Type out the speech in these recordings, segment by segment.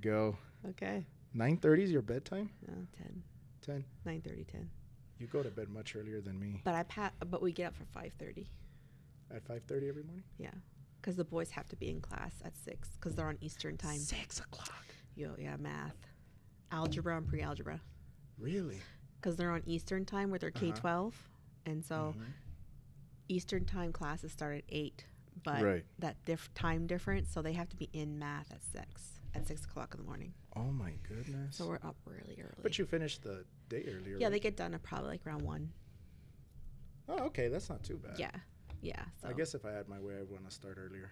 go. Okay. 9:30 is your bedtime? Uh, 10, 10. 9 10. You go to bed much earlier than me. But I pa- but we get up for 5:30. At 5:30 every morning. Yeah. Because the boys have to be in class at 6 because they're on Eastern time. Six o'clock. Yo, yeah, math, algebra, and pre algebra. Really? Because they're on Eastern time with their Uh-huh. K 12. And so Mhm. Eastern time classes start at 8. But Right. that diff- time difference, so they have to be in math at 6, at 6 o'clock in the morning. Oh my goodness. So we're up really early. but you finished the day earlier. yeah, right? they get done at probably like around 1. Oh, okay. That's not too bad. Yeah. Yeah. So I guess if I had my way, I'd want to start earlier.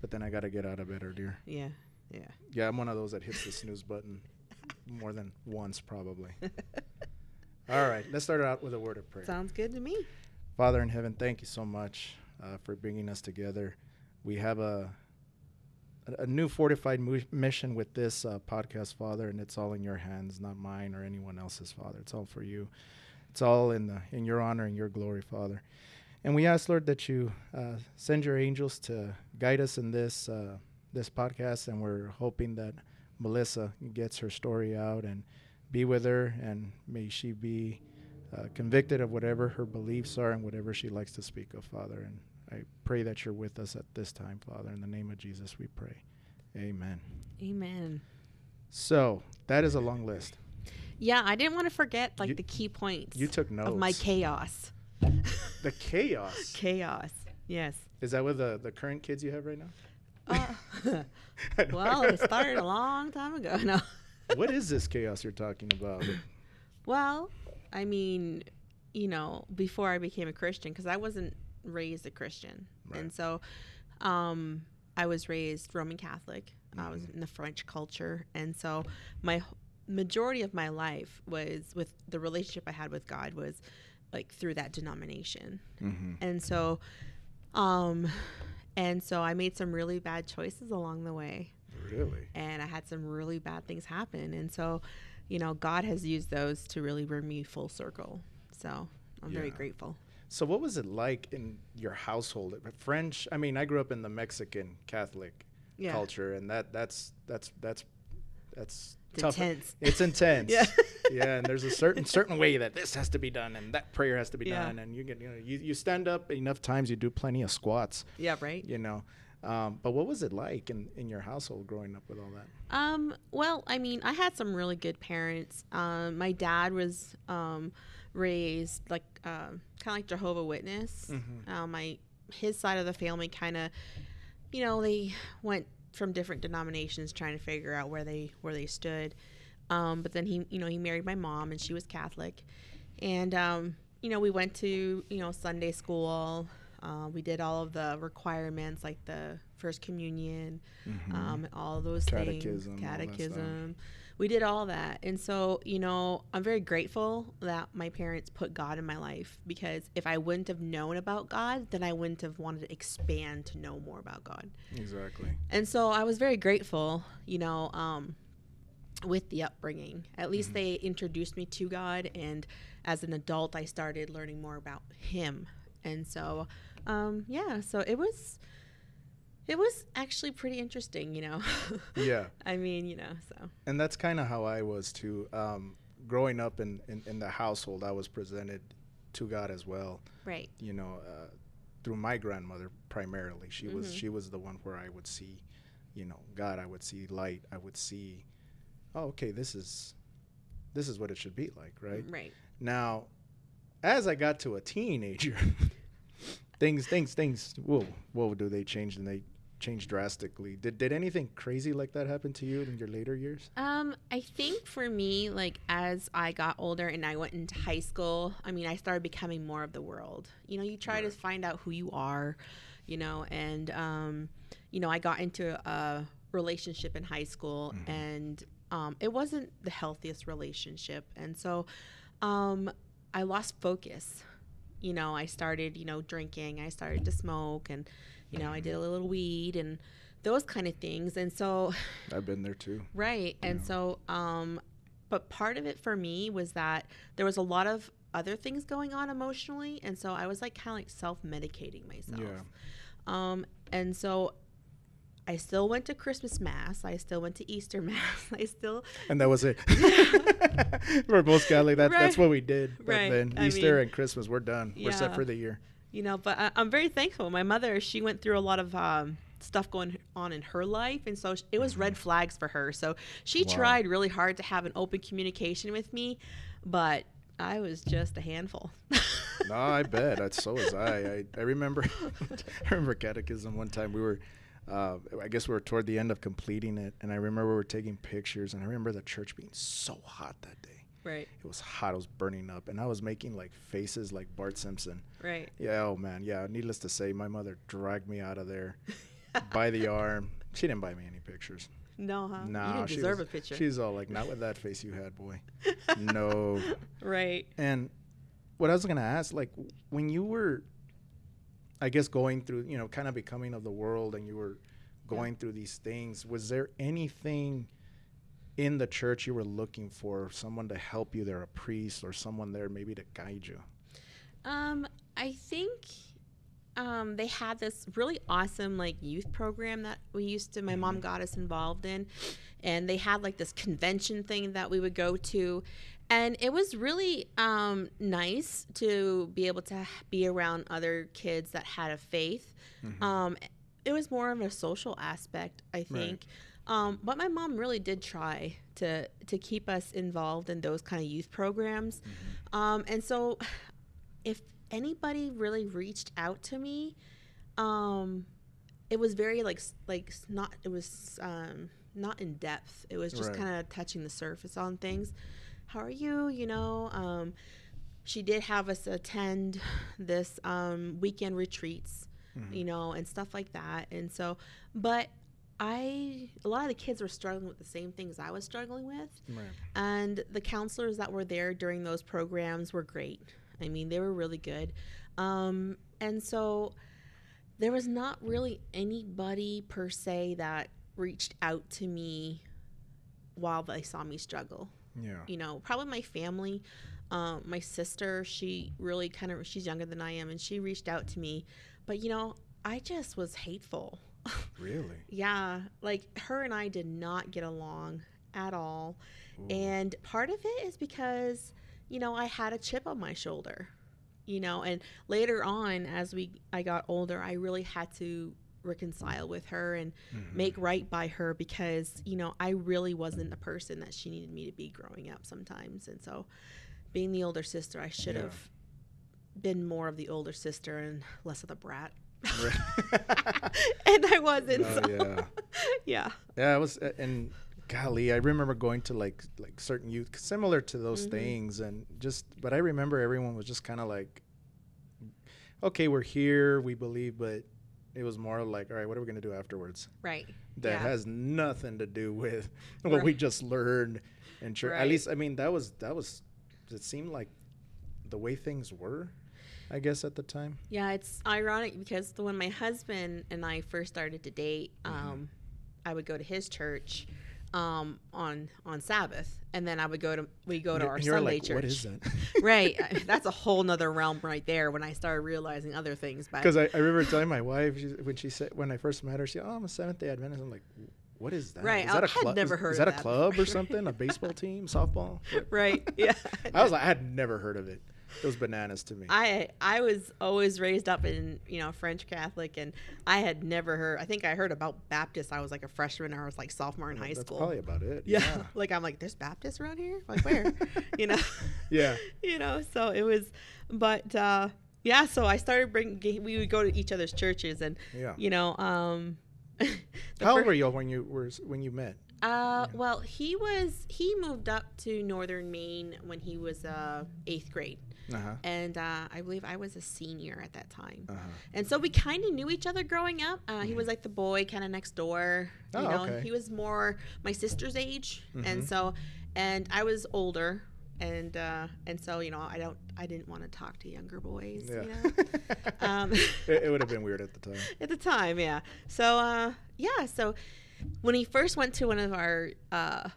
But then I got to get out of bed earlier. Yeah. Yeah. Yeah, I'm one of those that hits the snooze button more than once, probably. All right, let's start out with a word of prayer. Sounds good to me. Father in heaven, thank you so much uh, for bringing us together. We have a a, new fortified mission with this uh, podcast, Father, and it's all in your hands, not mine or anyone else's, Father. It's all for you. It's all in the in your honor and your glory, Father. And we ask, Lord, that you uh, send your angels to guide us in this uh, this podcast, and we're hoping that Melissa gets her story out and be with her, and may she be uh, convicted of whatever her beliefs are and whatever she likes to speak of, Father. And I pray that you're with us at this time, Father. In the name of Jesus, we pray. Amen. Amen. So that is a long list. Yeah, I didn't want to forget like You- the key points You took notes. of my chaos. the chaos. chaos. Yes. Is that with the, the current kids you have right now? Uh, well, it started a long time ago. No. what is this chaos you're talking about? Well, I mean, you know, before I became a Christian, because I wasn't raised a Christian, Right. and so um, I was raised Roman Catholic. I was Mhm. in the French culture, and so my majority of my life was with the relationship I had with God was like through that denomination, Mm-hmm. and so, um, and so I made some really bad choices along the way Really? and I had some really bad things happen. And so, you know, God has used those to really bring me full circle. So I'm very grateful. So what was it like in your household? French. I mean, I grew up in the Mexican Catholic Yeah. culture, and that that's that's that's that's It's tough. intense. It's intense. Yeah. yeah, and there's a certain certain way that this has to be done, and that prayer has to be Yeah. done, and you get you know you, you stand up enough times, you do plenty of squats, Yeah, right. you know. Um, but what was it like in, in your household growing up with all that? Um, well, I mean, I had some really good parents. Um, my dad was um, raised like uh, kind of like Jehovah Witness. Mhm. Um, my his side of the family kind of, you know, they went from different denominations trying to figure out where they where they stood. Um, but then he, you know, he married my mom and she was Catholic, and um, you know, we went to you know Sunday school. Uh, we did all of the requirements like the first communion, um, all those Mm-hmm. Catechism, things, catechism. We did all that, and so you know, I'm very grateful that my parents put God in my life because if I wouldn't have known about God, then I wouldn't have wanted to expand to know more about God. Exactly. And so I was very grateful, you know, um, with the upbringing. At least Mhm. they introduced me to God, and as an adult, I started learning more about Him. And so, um, yeah, so it was, it was actually pretty interesting, you know. Yeah. I mean, you know, so and that's kind of how I was too. Um, growing up in, in, in the household, I was presented to God as well. right, You know, uh, through my grandmother primarily. She was Mhm. she was the one where I would see, you know, God. I would see light. I would see, oh, okay, this is, this is what it should be like, right? right, Now, as I got to a teenager, things things things whoa whoa do they change and they change drastically. Did did anything crazy like that happen to you in your later years? Um, I think for me, like as I got older and I went into high school, I mean, I started becoming more of the world. You know, you try to find out who you are, you know, and um, you know, I got into a relationship in high school Mhm. and um, it wasn't the healthiest relationship, and so um, I lost focus. You know, I started, you know, drinking. I started to smoke, and you know, I did a little weed and those kind of things, and so. I've been there too. Right. And Yeah. so, um, but part of it for me was that there was a lot of other things going on emotionally. And so I was like kind of like self medicating myself. Yeah. Um, and so I still went to Christmas mass. I still went to Easter mass. I still and that was it. For most Catholic, that, that's what we did Right. then. I Easter mean, and Christmas, we're done. We're set for the year. You know but I, i'm very thankful my mother she went through a lot of um, stuff going on in her life and so it was red flags for her so she Mm-hmm. Wow. tried really hard to have an open communication with me but i was just a handful No, I bet. That's so was I. I, I remember I remember catechism one time we were uh, I guess we were toward the end of completing it and I remember we were taking pictures and I remember the church being so hot that day. Right It was hot, it was burning up and I was making like faces like Bart Simpson. right Yeah, oh man, yeah. Needless to say, my mother dragged me out of there by the arm. She didn't buy me any pictures. no huh No, you didn't she deserve was- a picture She's all like, not with that face you had, boy. no. right And what I was gonna ask, like, when you were, I guess, going through, you know, kind of becoming of the world, and you were going through these things, was there anything in the church you were looking for, someone to help you there, a priest or someone there maybe to guide you? Um, I think um, they had this really awesome like youth program that we used to. My mom got us involved in, and they had like this convention thing that we would go to, and it was really um, nice to be able to be around other kids that had a faith. Um, it was more of a social aspect, I think. Um, but my mom really did try to to keep us involved in those kind of youth programs, um, and so if anybody really reached out to me, um, it was very like like not it was um, not in depth. It was just Right. kind of touching the surface on things. How are you? You know. Um, she did have us attend this um, weekend retreats, you know, and stuff like that. And so, but I, a lot of the kids were struggling with the same things I was struggling with. Right. And the counselors that were there during those programs were great. I mean, they were really good. Um, and so there was not really anybody per se that reached out to me while they saw me struggle Yeah. you know, probably my family. Um, my sister, she really kind of, she's younger than I am, and she reached out to me. But, you know, I just was hateful. Really? yeah. Like, her and I did not get along at all. Ooh. And part of it is because, you know, I had a chip on my shoulder, you know, and later on, as we, I got older, I really had to reconcile with her and Mhm. make right by her because you know I really wasn't the person that she needed me to be growing up sometimes and so being the older sister I should Yeah. have been more of the older sister and less of the brat. and I wasn't Oh, so yeah. yeah Yeah, it was, uh, and golly, I remember going to like like certain youth similar to those Mhm. things, and just. But I remember everyone was just kind of like, okay, we're here, we believe, but it was more like, all right, what are we gonna do afterwards? right That Yeah. has nothing to do with what Right. we just learned in church. At least, I mean, that was that was. It seemed like the way things were, I guess, at the time. yeah it's ironic because the, when my husband and I first started to date Mm-hmm. um, I would go to his church um, on on Sabbath and then I would go to we go to And our you're Sunday like, church what is that? right that's a whole nother realm right there when i started realizing other things Because I, I remember telling my wife she, when she said when I first met her, she said, "Oh, I'm a Seventh Day Adventist." I'm like, "What is that? Right, Is I that a had club? never is, heard is of that a that club or something? A baseball team, softball?" right yeah I was like, I had never heard of it. It was bananas to me. i i was always raised up in you know french catholic and i had never heard i think i heard about baptist i was like a freshman or i was like sophomore in high That's school probably about it. yeah. Yeah. like i'm like there's baptists around here like where you know Yeah. you know so it was but uh yeah so i started bringing we would go to each other's churches and Yeah. you know um How old were you when you were when you met? Uh, well, he was he moved up to northern Maine when he was uh eighth grade, Uh huh. and uh, I believe I was a senior at that time. Uh huh. And so we kind of knew each other growing up. Uh, He was like the boy kind of next door. You Mm-hmm. Oh, know, okay. he was more my sister's age, and Mhm. so and I was older, and uh, and so you know I don't I didn't want to talk to younger boys. Yeah. You know. Um, it, it would have been weird at the time. at the time yeah so uh yeah so when he first went to one of our uh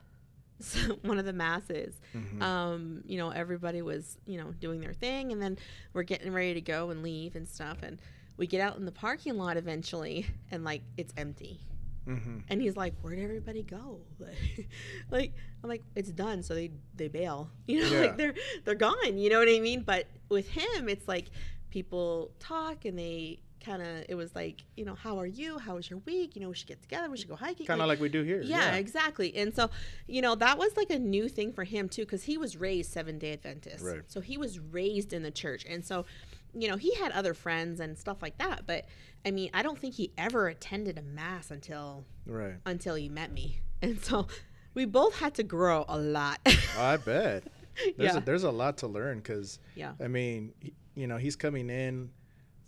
one of the masses Mhm. um you know everybody was you know doing their thing and then we're getting ready to go and leave and stuff and we get out in the parking lot eventually and like it's empty Mm-hmm. And he's like, "Where'd everybody go?" like, I'm like, "It's done." So they they bail. You know, Yeah. like they're they're gone. You know what I mean? But with him, it's like people talk and they kind of. It was like, you know, how are you? How was your week? You know, we should get together. We should go hiking. Kind of like we do here. yeah, exactly. And so, you know, that was like a new thing for him too, because he was raised Seven Day Adventist. Right. So he was raised in the church, and so, you know, he had other friends and stuff like that. But I mean, I don't think he ever attended a mass until Right. until he met me, and so we both had to grow a lot. I bet. There's, yeah. a, there's a lot to learn because, yeah. I mean, you know, he's coming in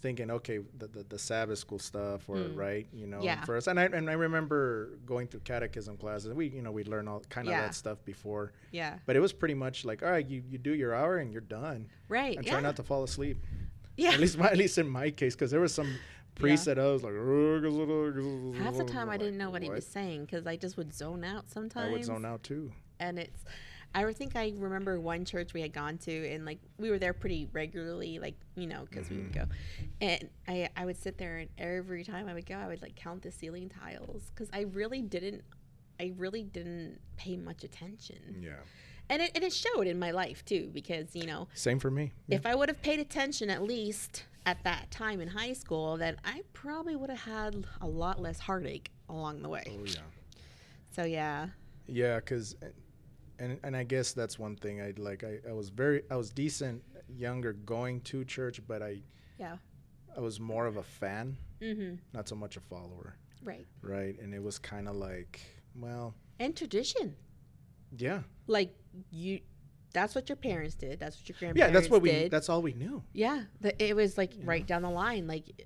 thinking, okay, the, the, the Sabbath school stuff, or Mm. right, you know, Yeah. first. And I and I remember going through catechism classes. We, you know, we learn all kind of Yeah. that stuff before, Yeah. but it was pretty much like, all right, you, you do your hour and you're done, Right. and yeah. try not to fall asleep. yeah. At least, my, at least in my case, because there was some priest that I was like, Half the time I didn't know what, he was saying because I just would zone out sometimes. I would zone out too. and it's i think i remember one church we had gone to and like we were there pretty regularly like you know because we would go mm-hmm. and I, I would sit there and every time i would go i would like count the ceiling tiles because i really didn't i really didn't pay much attention Yeah. and it, and it showed in my life too because you know Same for me. if i would have paid attention at least at that time in high school then i probably would have had a lot less heartache along the way Oh yeah. so yeah Yeah, because, eh, and and I guess that's one thing I like. I, I was very I was decent younger going to church, but I yeah I was more of a fan, mm-hmm not so much a follower, right right? And it was kind of like, well, and tradition yeah, like you that's what your parents did that's what your grandparents yeah. That's what we. That's all we knew. yeah the, it was like Yeah. right down the line like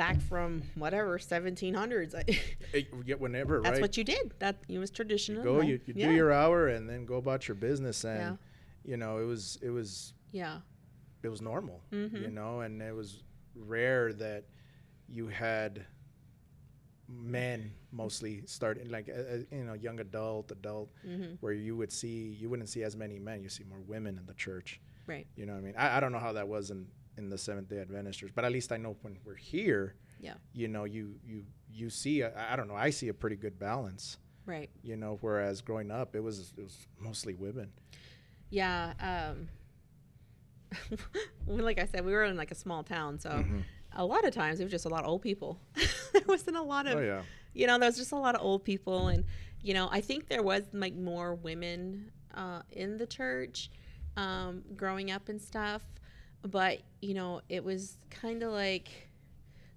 back from whatever 1700s I- yeah, whenever, that's right? what you did that it was traditional you go, right? you, you yeah. do your hour, and then go about your business, and Yeah. you know it was it was yeah it was normal, Mhm. you know, and it was rare that you had men mostly starting like uh, you know young adult adult hmm where you would see you wouldn't see as many men you see more women in the church right you know what i mean i, I don't know how that was in in the seventh day adventist church but at least i know when we're here Yeah. you know you you you see a, I don't know i see a pretty good balance. Right. You know whereas growing up it was it was mostly women. Yeah um like i said we were in like a small town so Mhm. a lot of times it was just a lot of old people. There wasn't a lot of oh yeah. you know, there was just a lot of old people, and you know, I think there was like more women uh, in the church um, growing up and stuff, but you know, it was kind of like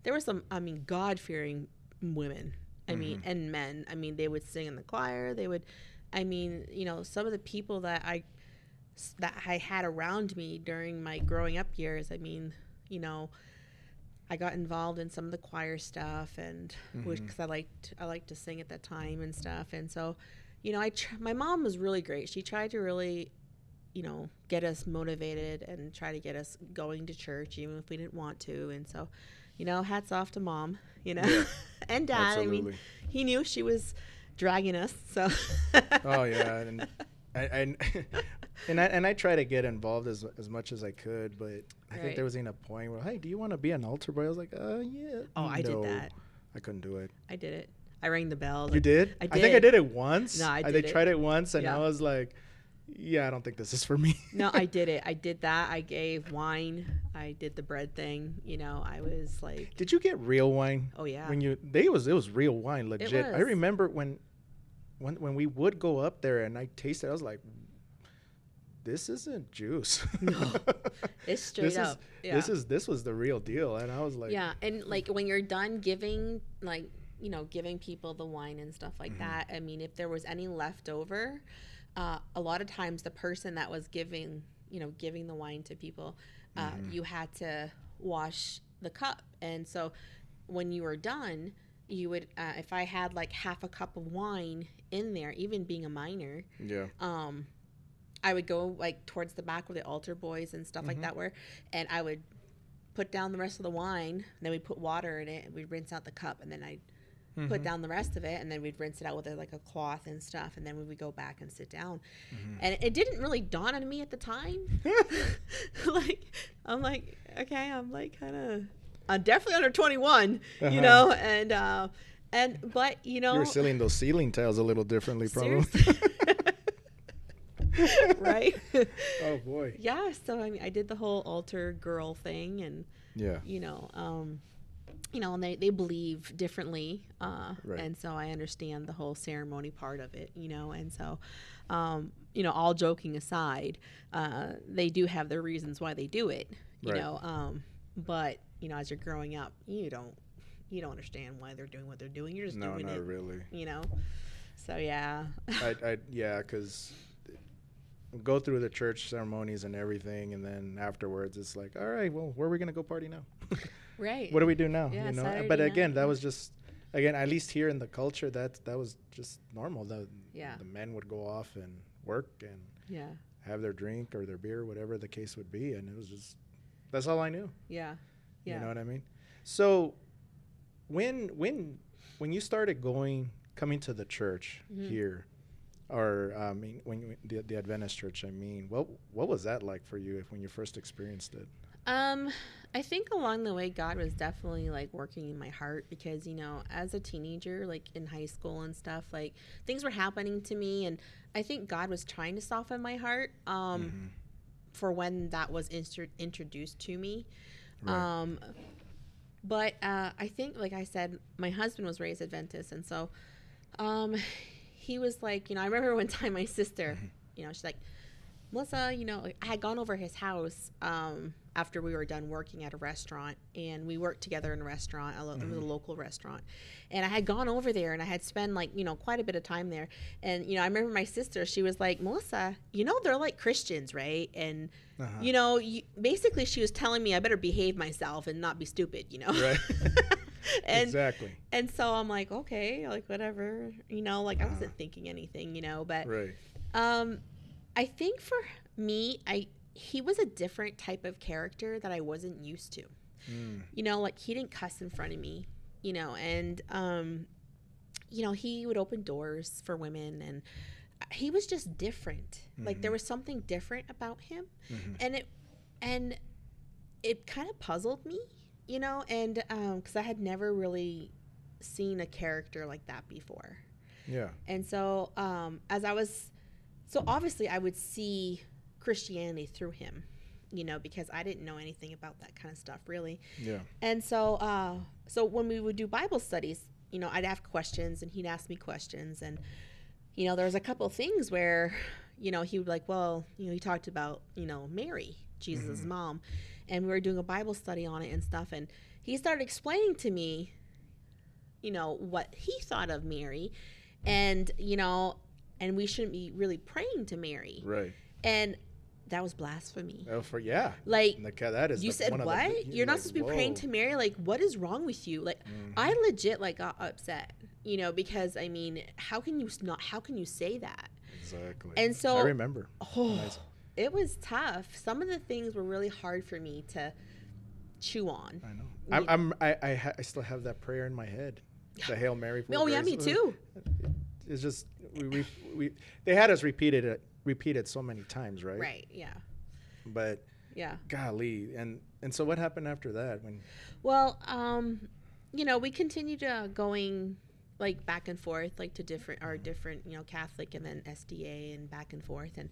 there were some, I mean, God fearing women, I mean, mm-hmm. and men. I mean, they would sing in the choir. They would, I mean, you know, some of the people that I that I had around me during my growing up years. I mean, you know. I got involved in some of the choir stuff, and because mm-hmm. I liked I liked to sing at that time and stuff, and so, you know, I tr- my mom was really great. She tried to really, you know, get us motivated and try to get us going to church, even if we didn't want to. And so, you know, hats off to mom, you know, Yeah. and dad. I mean, he knew she was dragging us, so. oh yeah and I, I and I and I try to get involved as as much as I could, but I think there was even a point where, hey, do you want to be an altar boy? I was like, uh, yeah. Oh, I did that. I couldn't do it. I did it. I rang the bell. You like- did? I think I did. did it once. No, I They did it. tried it once, and Yeah. I was like, yeah, I don't think this is for me. no, I did it. I did that. I gave wine. I did the bread thing. You know, I was like, did you get real wine oh yeah, when you? They was it was real wine, legit. I was. remember when, when when we would go up there and I tasted, it, I was like, this isn't juice. No. it's straight this up. Is, yeah. This is this was the real deal, and I was like, yeah, and like when you're done giving, like you know, giving people the wine and stuff like Mhm. that. I mean, if there was any left over, uh, a lot of times the person that was giving, you know, giving the wine to people, uh, Mhm. you had to wash the cup, and so when you were done, you would, uh, if I had like half a cup of wine in there, even being a minor, yeah. um I would go like towards the back where the altar boys and stuff like Mhm. that were and I would put down the rest of the wine and then we'd put water in it and we'd rinse out the cup and then I'd put Mhm. down the rest of it and then we'd rinse it out with a, like a cloth and stuff and then we would go back and sit down Mhm. and it didn't really dawn on me at the time like I'm like okay I'm like kind of I'm definitely under 21 Uh-huh. you know and uh and but you know You were sealing those ceiling tiles a little differently, probably. right? oh boy. yeah, so I mean I did the whole altar girl thing and Yeah. you know, um you know, and they, they believe differently. Uh, Right. And so I understand the whole ceremony part of it, you know. And so, um, you know, all joking aside, uh, they do have their reasons why they do it, you Right. know. Um, but, you know, as you're growing up, you don't you don't understand why they're doing what they're doing. You're just No, doing not it, really. you know. So yeah. I, I yeah, because go through the church ceremonies and everything, and then afterwards, it's like, all right, well, where are we gonna go party now? right. what do we do now? Yeah, you know. Saturday but again, night, that was just again, at least here in the culture, that that was just normal. The Yeah. the men would go off and work and Yeah. have their drink or their beer, whatever the case would be, and it was just that's all I knew. Yeah. Yeah. You know what I mean? So when when when you started going coming to the church Mhm. here, or I mean when you, the the Adventist church, I mean, what what was that like for you if, when you first experienced it? Um, I think along the way, God was definitely like working in my heart because, you know, as a teenager, like in high school and stuff, like things were happening to me. And I think God was trying to soften my heart um, Mhm. for when that was instru- introduced to me. Right. Um, but uh, I think, like I said, my husband was raised Adventist. And so um, he was like, you know, I remember one time my sister, you know, she's like, Melissa, you know, I had gone over his house um, after we were done working at a restaurant, and we worked together in a restaurant. Lo- It was a local restaurant, and I had gone over there, and I had spent like you know quite a bit of time there. And you know, I remember my sister. She was like, Melissa, you know, they're like Christians, right? And Uh-huh. you know, you, basically, she was telling me I better behave myself and not be stupid, you know. Right. and exactly. and so I'm like, okay, like whatever, you know, like I Uh-huh. wasn't thinking anything, you know, but Right. um, I think for me, I he was a different type of character that I wasn't used to. Mm. You know, like he didn't cuss in front of me, you know, and um, you know, he would open doors for women and he was just different. Like there Mhm. was something different about him Mhm. and it and it kind of puzzled me, you know, and um cuz I had never really seen a character like that before. Yeah. And so, um, as I was, so obviously I would see Christianity through him, you know, because I didn't know anything about that kind of stuff really. Yeah. And so, uh, so when we would do Bible studies, you know, I'd ask questions and he'd ask me questions. And, you know, there was a couple of things where, you know, he would like, well, you know, he talked about, you know, Mary, Jesus' Mhm. mom. And we were doing a Bible study on it and stuff. And he started explaining to me, you know, what he thought of Mary. And, you know, and we shouldn't be really praying to Mary. Right. And that was blasphemy. Oh, for yeah. Like, that is you the- said one of the what? big- You're not like, supposed to be praying to Mary. Like, what is wrong with you? Like, Mhm. I legit like got upset, you know, because I mean, how can you not? How can you say that? Exactly. And so- I remember. Oh, Nice. it was tough. Some of the things were really hard for me to chew on. I know. I'm, I'm I I, ha- I still have that prayer in my head. The Hail Mary. Oh yeah, me too. It's just we, we we they had us repeat it repeat it so many times, right? Right. Yeah. But Yeah. golly, and and so what happened after that? When Well, um, you know, we continued uh, going like back and forth, like to different our different, you know, Catholic and then SDA and back and forth. And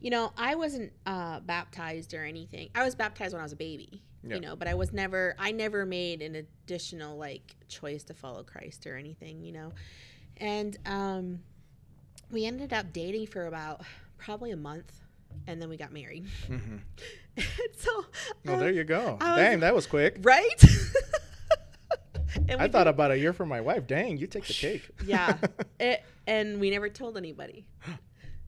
you know, I wasn't uh, baptized or anything. I was baptized when I was a baby, Yeah. you know, but I was never. I never made an additional like choice to follow Christ or anything, you know. And um, we ended up dating for about probably a month, and then we got married. mm-hmm. so, oh, there you go. Was- Dang, that was quick. right? And I thought about a year for my wife. Dang, you take the cake. Yeah. it, and we never told anybody.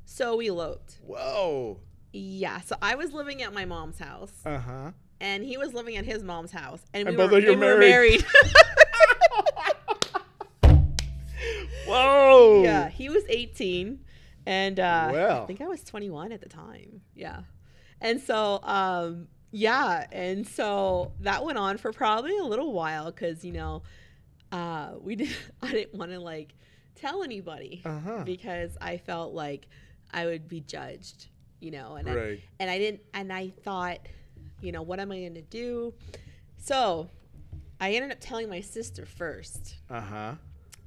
So we eloped. Whoa. Yeah. So I was living at my mom's house, Uh huh. and he was living at his mom's house, and, And we, were, of you were married. married. Whoa. yeah. He was 18, and uh, I think I was 21 at the time. Yeah. And so, um, yeah, and so that went on for probably a little while because you know, uh, we did. I didn't want to like tell anybody. Uh huh. because I felt like I would be judged, you know, and I, Right. and I didn't, and I thought, you know, what am I going to do? So I ended up telling my sister first, Uh huh.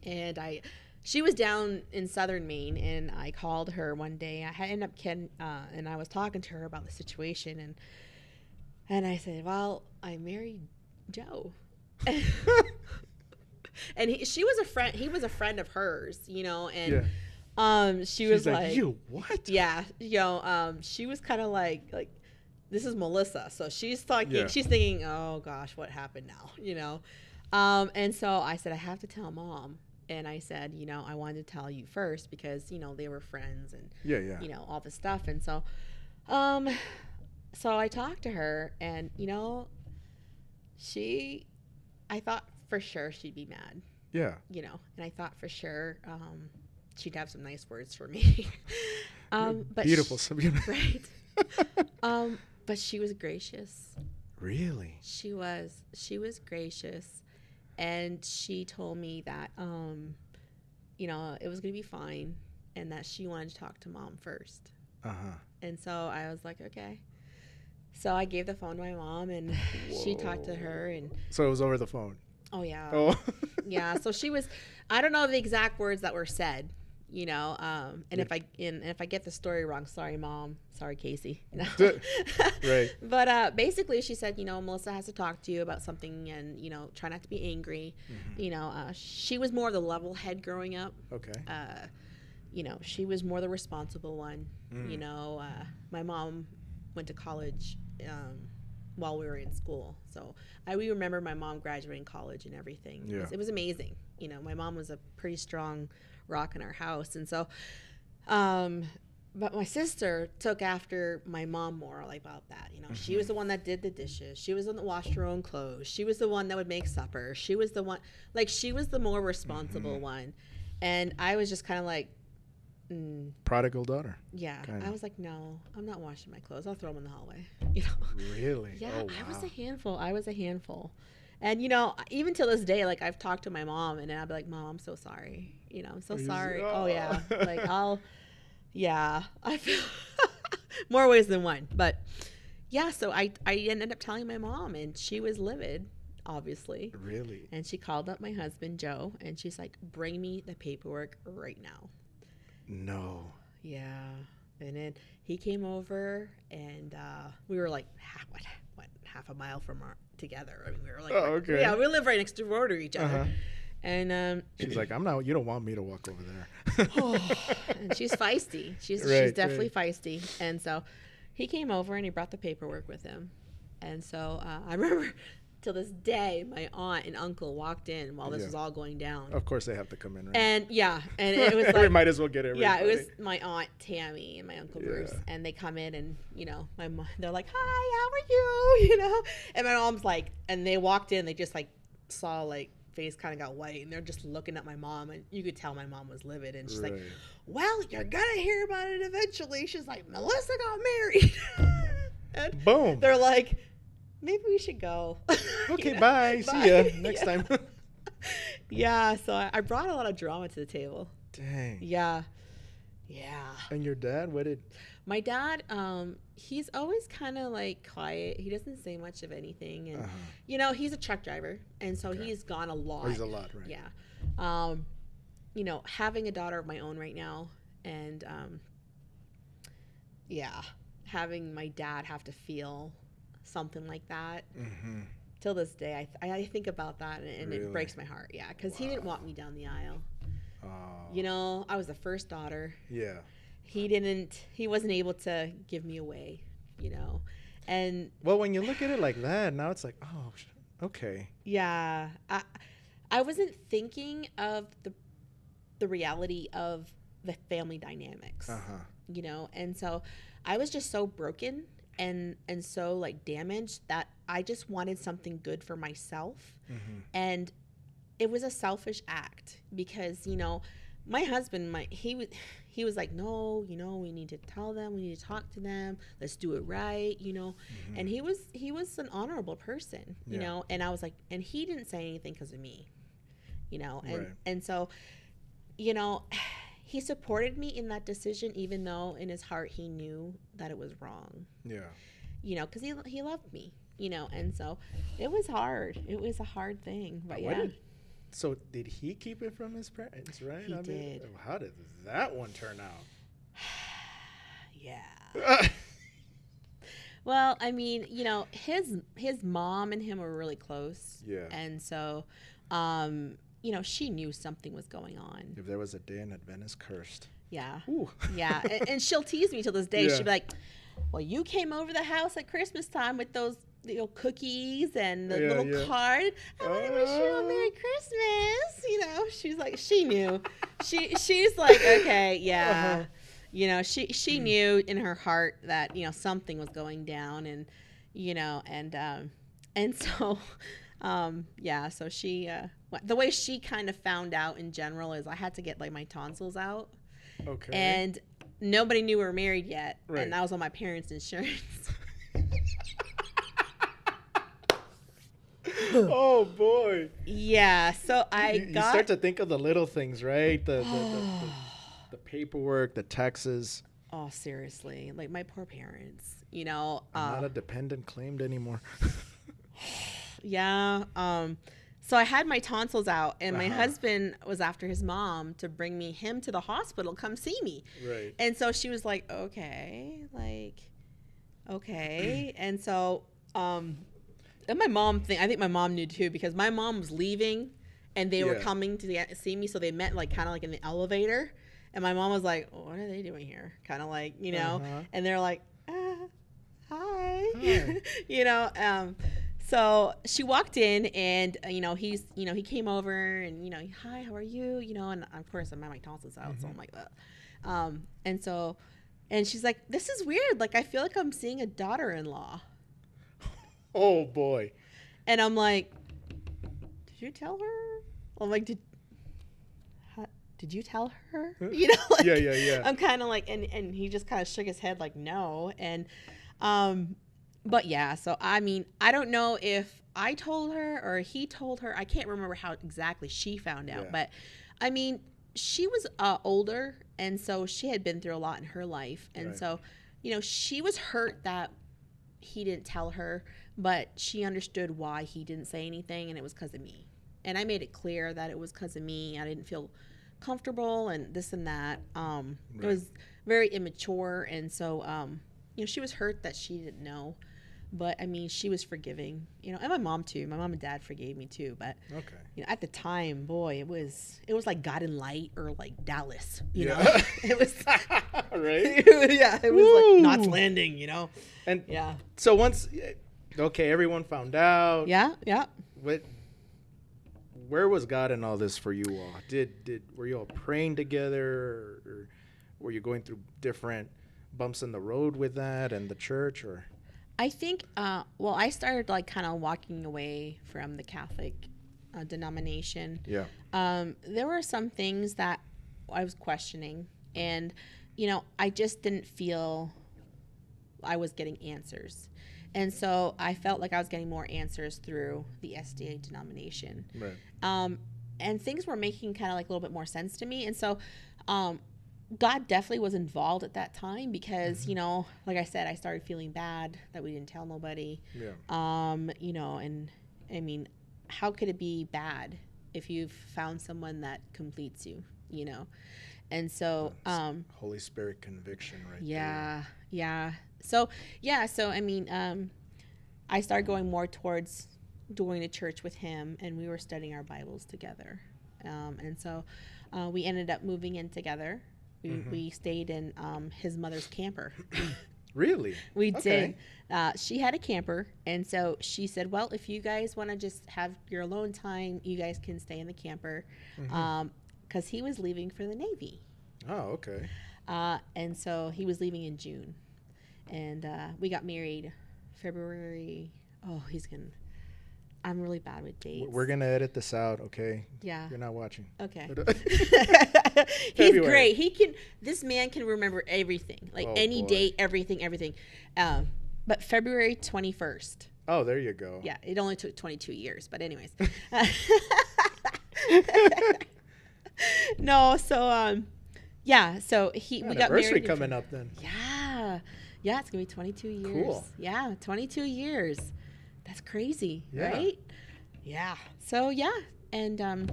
and I, she was down in southern Maine, and I called her one day. I had ended up Ken, uh, and I was talking to her about the situation, and and I said, "Well, I married Joe." and he, she was a friend. He was a friend of hers, you know, and Yeah. um, she She's was like, like, you what? yeah, you know, um, she was kind of like like this is Melissa, so she's thinking Yeah. she's thinking, oh gosh, what happened now, you know, um, and so I said I have to tell mom, and I said, you know, I wanted to tell you first because you know they were friends and Yeah, yeah. you know all this stuff, and so, um, so I talked to her, and you know, she, I thought for sure she'd be mad Yeah. you know, and I thought for sure um, she'd have some nice words for me. um, but Beautiful. sh- Sabina. right? um, but she was gracious. really? She was. She was gracious, and she told me that um, you know it was gonna be fine, and that she wanted to talk to mom first. Uh huh. And so I was like, okay. So I gave the phone to my mom, and she talked to her, and So it was over the phone. oh yeah, Oh. yeah so she was i don't know the exact words that were said you know um and if i and if i get the story wrong sorry mom sorry casey. Right. but uh basically she said you know melissa has to talk to you about something and you know try not to be angry Mm-hmm. you know uh, she was more the level head growing up Okay. uh you know she was more the responsible one Mm. you know uh my mom went to college um while we were in school so i we remember my mom graduating college and everything it, was, Yeah. it was amazing you know my mom was a pretty strong rock in our house. And so um but my sister took after my mom more like about that you know. She was the one that did the dishes. She was the one that washed her own clothes. She was the one that would make supper. She was the one like she was the more responsible one. And i was just kind of like mm, Prodigal daughter. yeah. Kinda. i was like no i'm not washing my clothes. I'll throw them in the hallway. You know? Really? yeah, Oh, I was a handful. I was a handful. And you know, even till this day, like I've talked to my mom and I'll be like, Mom, I'm so sorry. You know, I'm so Oh, sorry. say, Oh yeah. "Oh." like I'll yeah. I feel more ways than one. But yeah, so I I ended up telling my mom and she was livid, obviously. Really? And she called up my husband Joe and she's like, Bring me the paperwork right now. No. Yeah. And then he came over and uh, we were like half, what, what, half a mile from our together. I mean, we were like, Oh, okay. yeah, we live right next door to each other. Uh-huh. And um, She's like, I'm not. You don't want me to walk over there. and she's feisty. She's she's Right, definitely feisty. And so he came over and he brought the paperwork with him. And so uh, I remember till this day, my aunt and uncle walked in while this Yeah. was all going down. Of course, they have to come in, right? And yeah, and it was we might as well get it. Yeah, it was my aunt Tammy and my uncle Bruce, Yeah. and they come in and you know my mom, they're like, "Hi, how are you?" You know, and my mom's like, and they walked in, they just like saw like face kind of got white, and they're just looking at my mom, and you could tell my mom was livid, and she's like, "Well, you're gonna hear about it eventually." She's like, "Melissa got married," and Boom. they're like, "Maybe we should go." You Okay, know? bye. See ya next Yeah. time. yeah, so I, I brought a lot of drama to the table. Dang. Yeah, yeah. And your dad? What did? My dad, um, he's always kind of like quiet. He doesn't say much of anything, and Uh-huh. you know, he's a truck driver, and so Okay. he's gone a lot. Oh, he's a lot, right? Yeah. Um, you know, having a daughter of my own right now, and um, yeah, having my dad have to feel something like that Mm-hmm. till this day, I, I think about that, and, and Really? it breaks my heart. Yeah, because he didn't walk me down the aisle. Oh. You know, I was the first daughter. Yeah. He didn't he wasn't able to give me away you know and Well, when you look at it like that, now it's like, oh, okay. yeah i i wasn't thinking of the the reality of the family dynamics Uh huh. you know and so i was just so broken and and so like damaged that i just wanted something good for myself Mm-hmm. and it was a selfish act because you know my husband my he was he was like no you know we need to tell them we need to talk to them let's do it right you know? Mm-hmm. And he was he was an honorable person you Yeah. know? And i was like and he didn't say anything because of me you know? And Right. and so you know he supported me in that decision even though in his heart he knew that it was wrong. Yeah. you know because he, he loved me you know? And so it was hard. It was a hard thing but yeah did- So did he keep it from his parents? Right? He did. How did that one turn out? yeah. well, I mean, you know, his his mom and him were really close. Yeah. And so, um, you know, she knew something was going on. If there was a day an Adventist cursed. Yeah. Ooh. Yeah. and, and she'll tease me till this day. Yeah. She'll be like, "Well, you came over the house at Christmas time with those." You know, cookies and the Yeah, little yeah. card. I want to wish you a. Merry Christmas. You know, she's like, she knew. She she's like, okay, yeah. Uh-huh. You know, she she knew in her heart that you know something was going down, and you know, and um, and so, um, yeah. So she, uh, the way she kind of found out in general is I had to get like my tonsils out, Okay. and nobody knew we were married yet, Right. and that was on my parents' insurance. oh boy. yeah. So I you, you got. start to think of the little things, right? The the, the, the, paperwork, the taxes. oh, seriously, like my poor parents. You know. I'm uh, not a dependent claimed anymore. Yeah. Um so I had my tonsils out and my Uh-huh. husband was after his mom to bring me him to the hospital come see me. right. And so she was like, "Okay, like okay." and so um and my mom think I think my mom knew too because my mom was leaving and they were coming to the, see me so they met like kind of like in the elevator and my mom was like, "What are they doing here?" kind of like, you know. Uh-huh. And they're like, uh, "Hi." Hi. you know, um so she walked in and uh, you know he's you know he came over and you know hi how are you you know and of course i'm my tonsils out so i'm like Ugh. um and so and she's like this is weird like i feel like i'm seeing a daughter-in-law Oh boy. and i'm like did you tell her i'm like did huh, did you tell her you know like, Yeah, yeah, yeah. i'm kind of like and and he just kind of shook his head like no and um but yeah so i mean i don't know if i told her or he told her i can't remember how exactly she found out Yeah. but i mean she was uh, older and so she had been through a lot in her life and Right. so you know she was hurt that he didn't tell her but she understood why he didn't say anything and it was because of me. And i made it clear that it was because of me i didn't feel comfortable and this and that. Um it was very immature and so um you know she was hurt that she didn't know but i mean she was forgiving you know and my mom too. My mom and dad forgave me too but Okay. you know at the time boy it was it was like Guiding Light or like dallas you know? It was right. yeah it was like knots landing you know? And yeah. so once, okay, everyone found out. yeah yeah What? Where was God in all this for you all? Did did were you all praying together, or were you going through different bumps in the road with that and the church, or? I think, uh, well, I started like kind of walking away from the Catholic uh, denomination. Yeah. Um, there were some things that I was questioning, and you know, I just didn't feel I was getting answers. And so I felt like I was getting more answers through the SDA denomination. Right. Um, and things were making kind of like a little bit more sense to me. And so, um, God definitely was involved at that time because, you know, like I said, I started feeling bad that we didn't tell nobody. Yeah. Um, you know, and I mean, how could it be bad if you've found someone that completes you, you know? And so, um, Holy Spirit conviction, right? there. yeah, yeah. So yeah, so I mean, um, I started going more towards going to church with him, and we were studying our Bibles together. Um, and so uh, we ended up moving in together. We, Mm-hmm. we stayed in um, his mother's camper. Really? We Okay. did. Uh, she had a camper, and so she said, "Well, if you guys want to just have your alone time, you guys can stay in the camper," Mm-hmm. because he was leaving for the Navy. Oh, okay. Uh, and so he was leaving in June. And uh, we got married February. Oh, he's to. I'm really bad with dates. We're gonna edit this out, okay? Yeah. You're not watching. Okay. He's great. He can. This man can remember everything, like Oh, any boy. date, everything, everything. Um, but February 21st. oh, there you go. Yeah, it only took 22 years, but anyways. no, so um, yeah, so he we got Anniversary married. in coming up then. Yeah. Yeah, it's going to be 22 years. Cool. Yeah, 22 years. That's crazy, Yeah. right? Yeah. So, yeah. and um,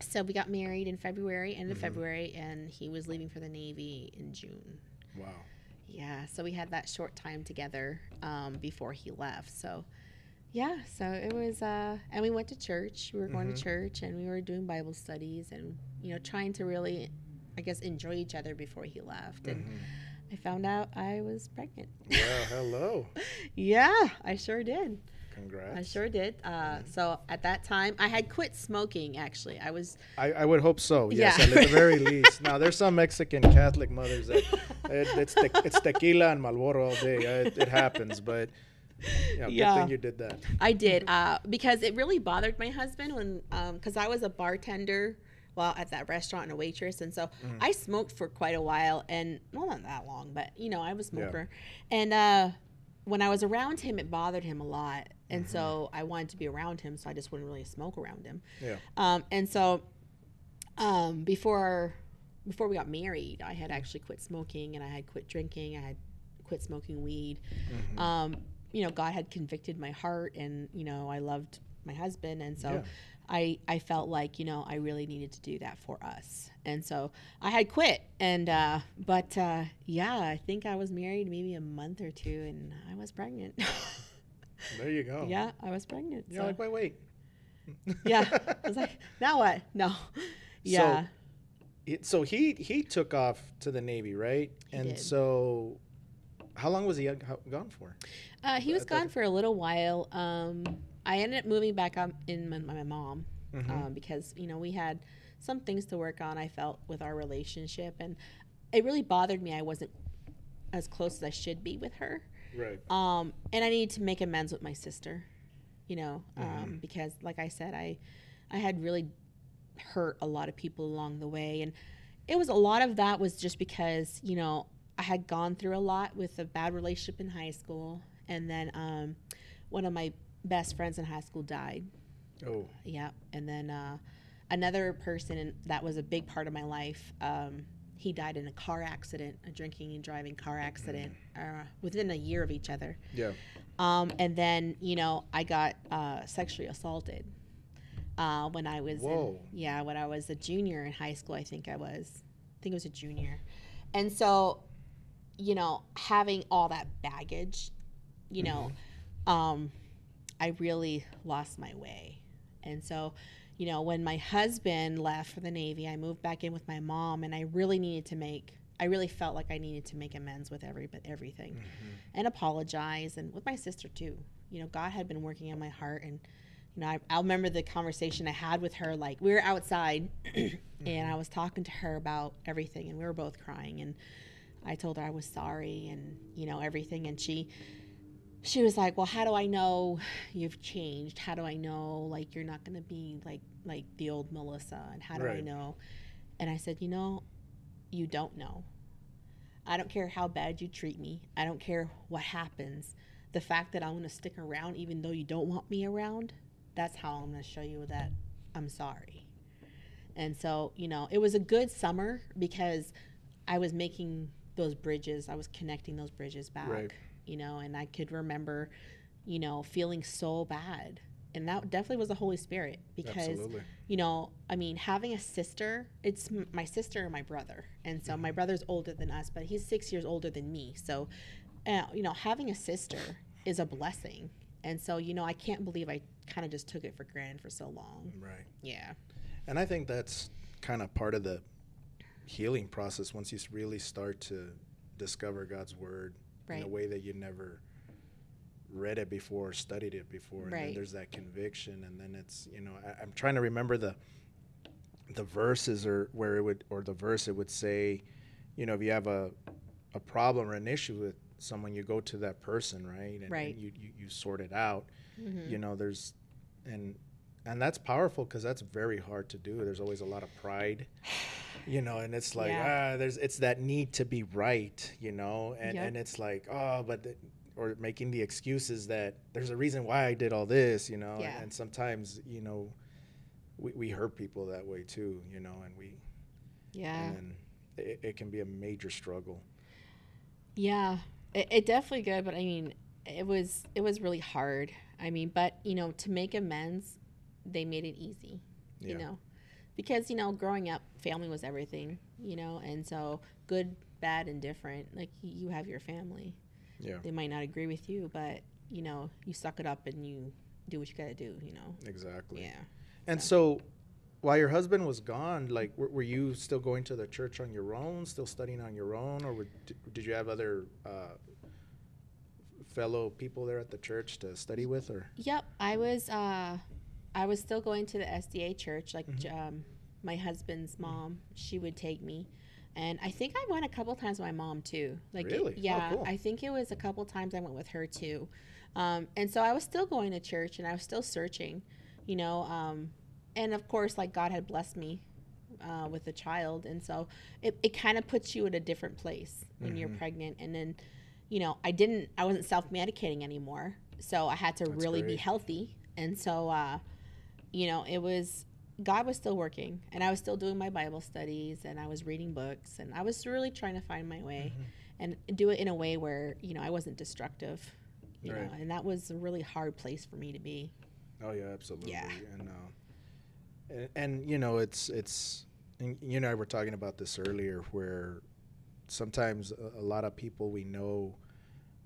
so we got married in February, end of Mhm. February, and he was leaving for the Navy in June. Wow. Yeah, so we had that short time together um, before he left. So, yeah, so it was, uh, and we went to church. We were going Mhm. to church, and we were doing Bible studies, and you know, trying to really, I guess, enjoy each other before he left. And Mhm. I found out I was pregnant. Well, hello. yeah, I sure did. Congrats. I sure did. Uh, Mhm. So at that time, I had quit smoking. Actually, I was. I, I would hope so. Yes, Yeah. at the very least. Now, there's some Mexican Catholic mothers that it, it's te, it's tequila and Marlboro all day. Uh, It, it happens, but know, Yeah. good thing you did that. I did uh, because it really bothered my husband when because I was a bartender well at that restaurant and a waitress, and so Mhm. I smoked for quite a while, and well, not that long, but you know, I was a Yeah. smoker, and uh, when I was around him, it bothered him a lot, and Mm-hmm. so I wanted to be around him, so I just wouldn't really smoke around him. Yeah. Um, and so, um, before before we got married, I had actually quit smoking and I had quit drinking. I had quit smoking weed. Mhm. Um, you know, God had convicted my heart, and you know, I loved my husband, and so Yeah. I I felt like you know I really needed to do that for us, and so I had quit. And uh, but uh, yeah, I think I was married maybe a month or two, and I was pregnant. There you go. yeah, I was pregnant. You're so like, wait, wait. yeah, I was like, now what? No. Yeah. It- so he he took off to the Navy, right? He and did. so, how long was he gone for? Uh, he was gone for a little while. Um, I ended up moving back up in my, my mom Mhm. um, because you know we had some things to work on. I felt with our relationship, and it really bothered me. I wasn't as close as I should be with her, right. um, and I needed to make amends with my sister. You know, um, Mhm. because like I said, I I had really hurt a lot of people along the way, and it was a lot of that was just because you know I had gone through a lot with a bad relationship in high school, and then um, one of my best friends in high school died. Oh. Yeah, and then uh, another person in, that was a big part of my life. Um, he died in a car accident, a drinking and driving car accident, uh, within a year of each other. Yeah. Um, and then you know I got uh, sexually assaulted uh, when I was in, yeah when I was a junior in high school. I think I was I think it was a junior, and so you know having all that baggage, you know, um, I really lost my way, and so you know when my husband left for the Navy, I moved back in with my mom, and I really needed to make. I really felt like I needed to make amends with every but everything Mhm. and apologize and with my sister too you know god had been working on my heart and you know I, i'll remember the conversation i had with her like we were outside and i was talking to her about everything and we were both crying and i told her i was sorry and you know everything and she she was like well how do i know you've changed how do i know like you're not going to be like like the old melissa and how do i know and i said you know you don't know I don't care how bad you treat me. I don't care what happens. The fact that I'm going to stick around even though you don't want me around, that's how I'm going to show you that I'm sorry. And so, you know, it was a good summer because I was making those bridges. I was connecting those bridges back, Right. you know, and I could remember, you know, feeling so bad. And that definitely was the Holy Spirit because Absolutely. you know, I mean, having a sister, it's m- my sister and my brother. And so my brother's older than us, but he's six years older than me. So, uh, you know, having a sister is a blessing. And so, you know, I can't believe I kind of just took it for granted for so long. Right. Yeah. And I think that's kind of part of the healing process once you really start to discover God's word in a way that you never read it before, or studied it before, and then there's that conviction, and then it's you know I, I'm trying to remember the the verses or where it would or the verse it would say, you know, if you have a a problem or an issue with someone, you go to that person, right? And, Right. and you, you you sort it out Mm-hmm. you know there's and and that's powerful because that's very hard to do there's always a lot of pride you know and it's like Yeah. ah there's it's that need to be right you know and Yep. and it's like oh but the, or making the excuses that there's a reason why i did all this you know Yeah. and, and sometimes you know we, we hurt people that way too you know and we Yeah. and it, it can be a major struggle Yeah, it, it definitely good, but I mean, it was it was really hard. I mean, but you know, to make amends, they made it easy. you know, because you know, growing up, family was everything, you know, and so good, bad, and different. Like you have your family. Yeah, They might not agree with you, but you know, you suck it up and you do what you got to do. You know. exactly. Yeah. And so, while your husband was gone, like, were, were you still going to the church on your own, still studying on your own, or were, did, did you have other uh, fellow people there at the church to study with, or? Yep, I was. Uh, I was still going to the SDA church. Like Mhm. um, my husband's mom, she would take me, and I think I went a couple times with my mom too. Like it- Really? Oh, yeah, cool. I think it was a couple times I went with her too. Um, and so I was still going to church, and I was still searching, you know. Um, and of course, like God had blessed me uh, with a child, and so it, it kind of puts you at a different place when you're Mhm. pregnant, and then you know, I didn't, I wasn't self medicating anymore. So I had to That's really be healthy. And so, uh, you know, it was, God was still working and I was still doing my Bible studies and I was reading books and I was really trying to find my way Mm-hmm. and do it in a way where, you know, I wasn't destructive, you Right. know, and that was a really hard place for me to be. Oh yeah, absolutely. Yeah. And, uh, and and you know it's it's and you and I were talking about this earlier, where sometimes a, a lot of people we know,